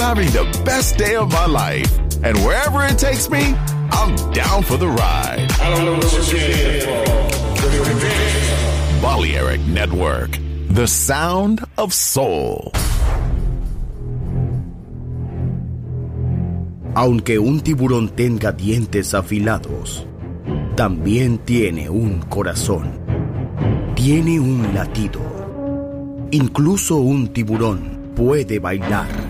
having the best day of my life. And wherever it takes me, I'm down for the ride. I don't know what you're here for. Balearic Network, the sound of soul. Aunque un tiburón tenga dientes afilados, también tiene un corazón. Tiene un latido. Incluso un tiburón puede bailar.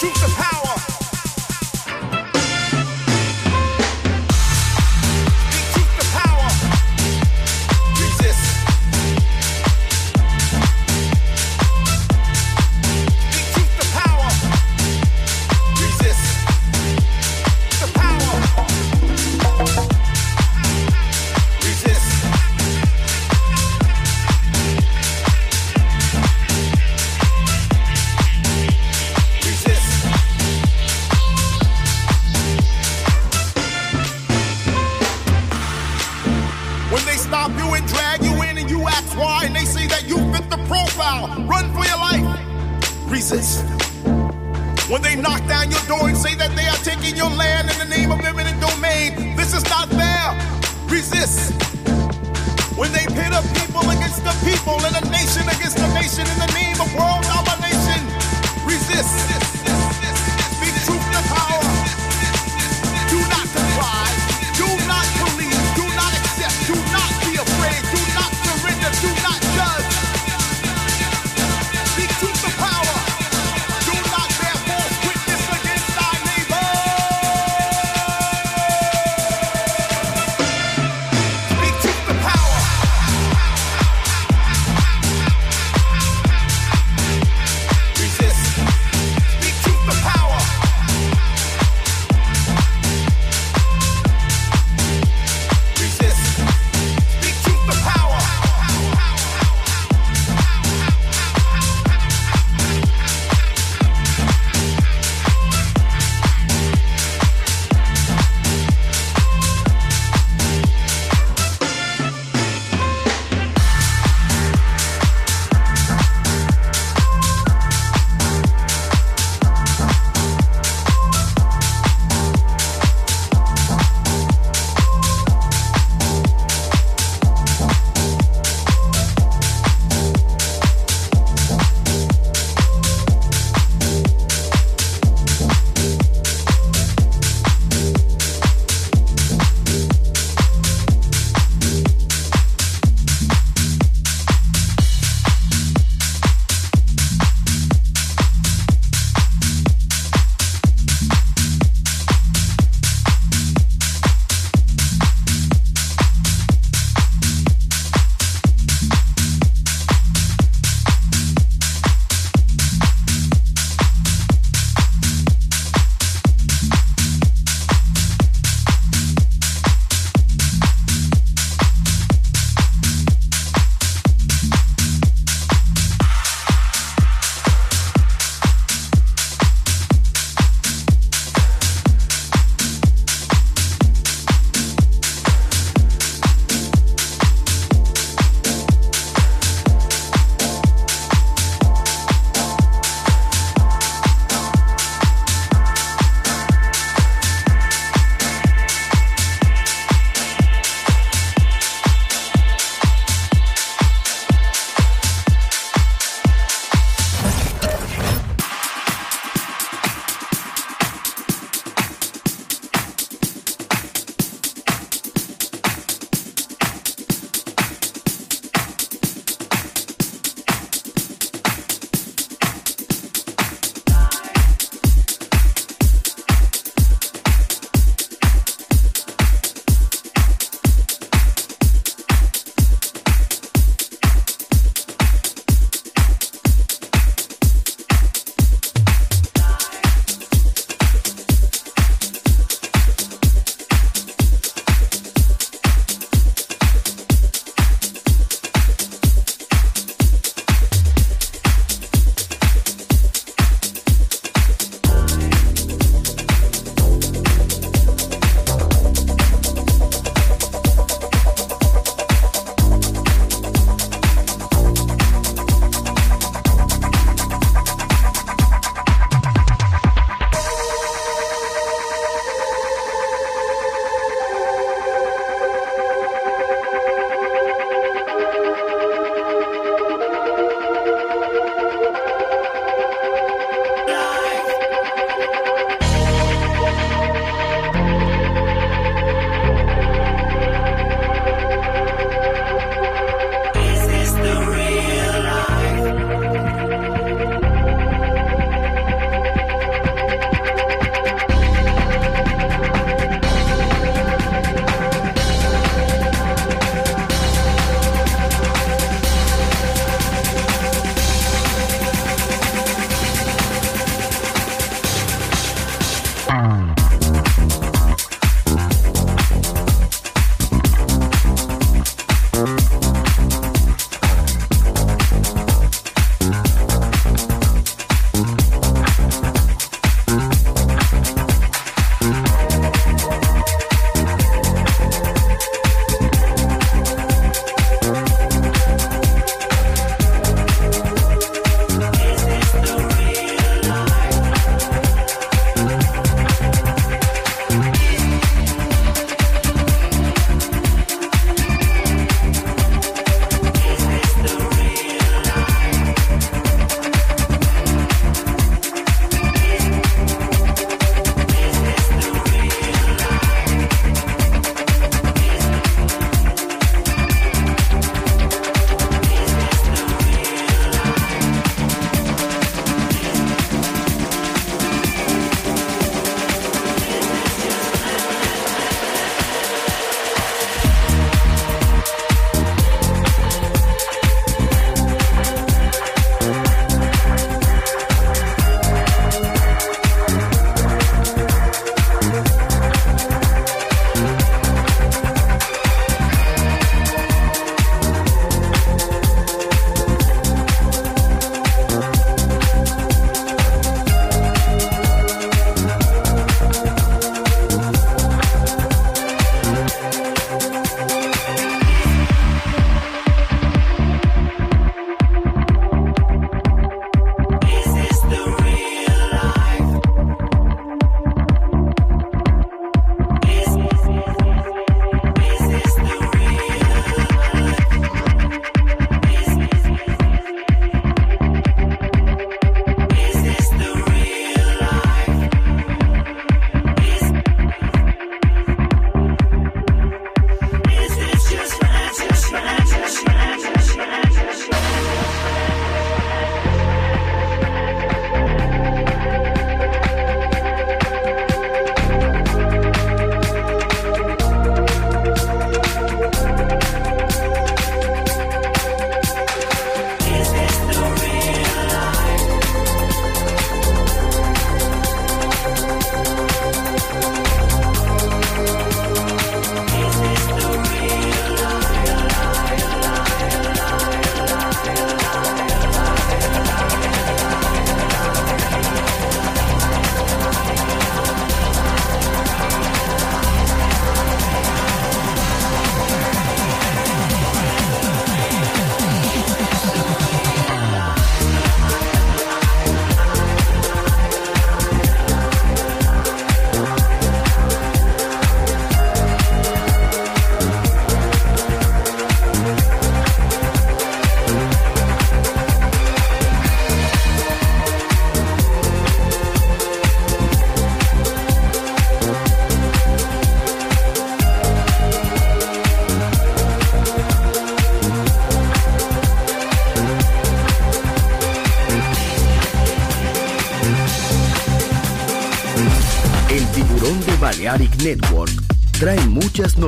Truth of power.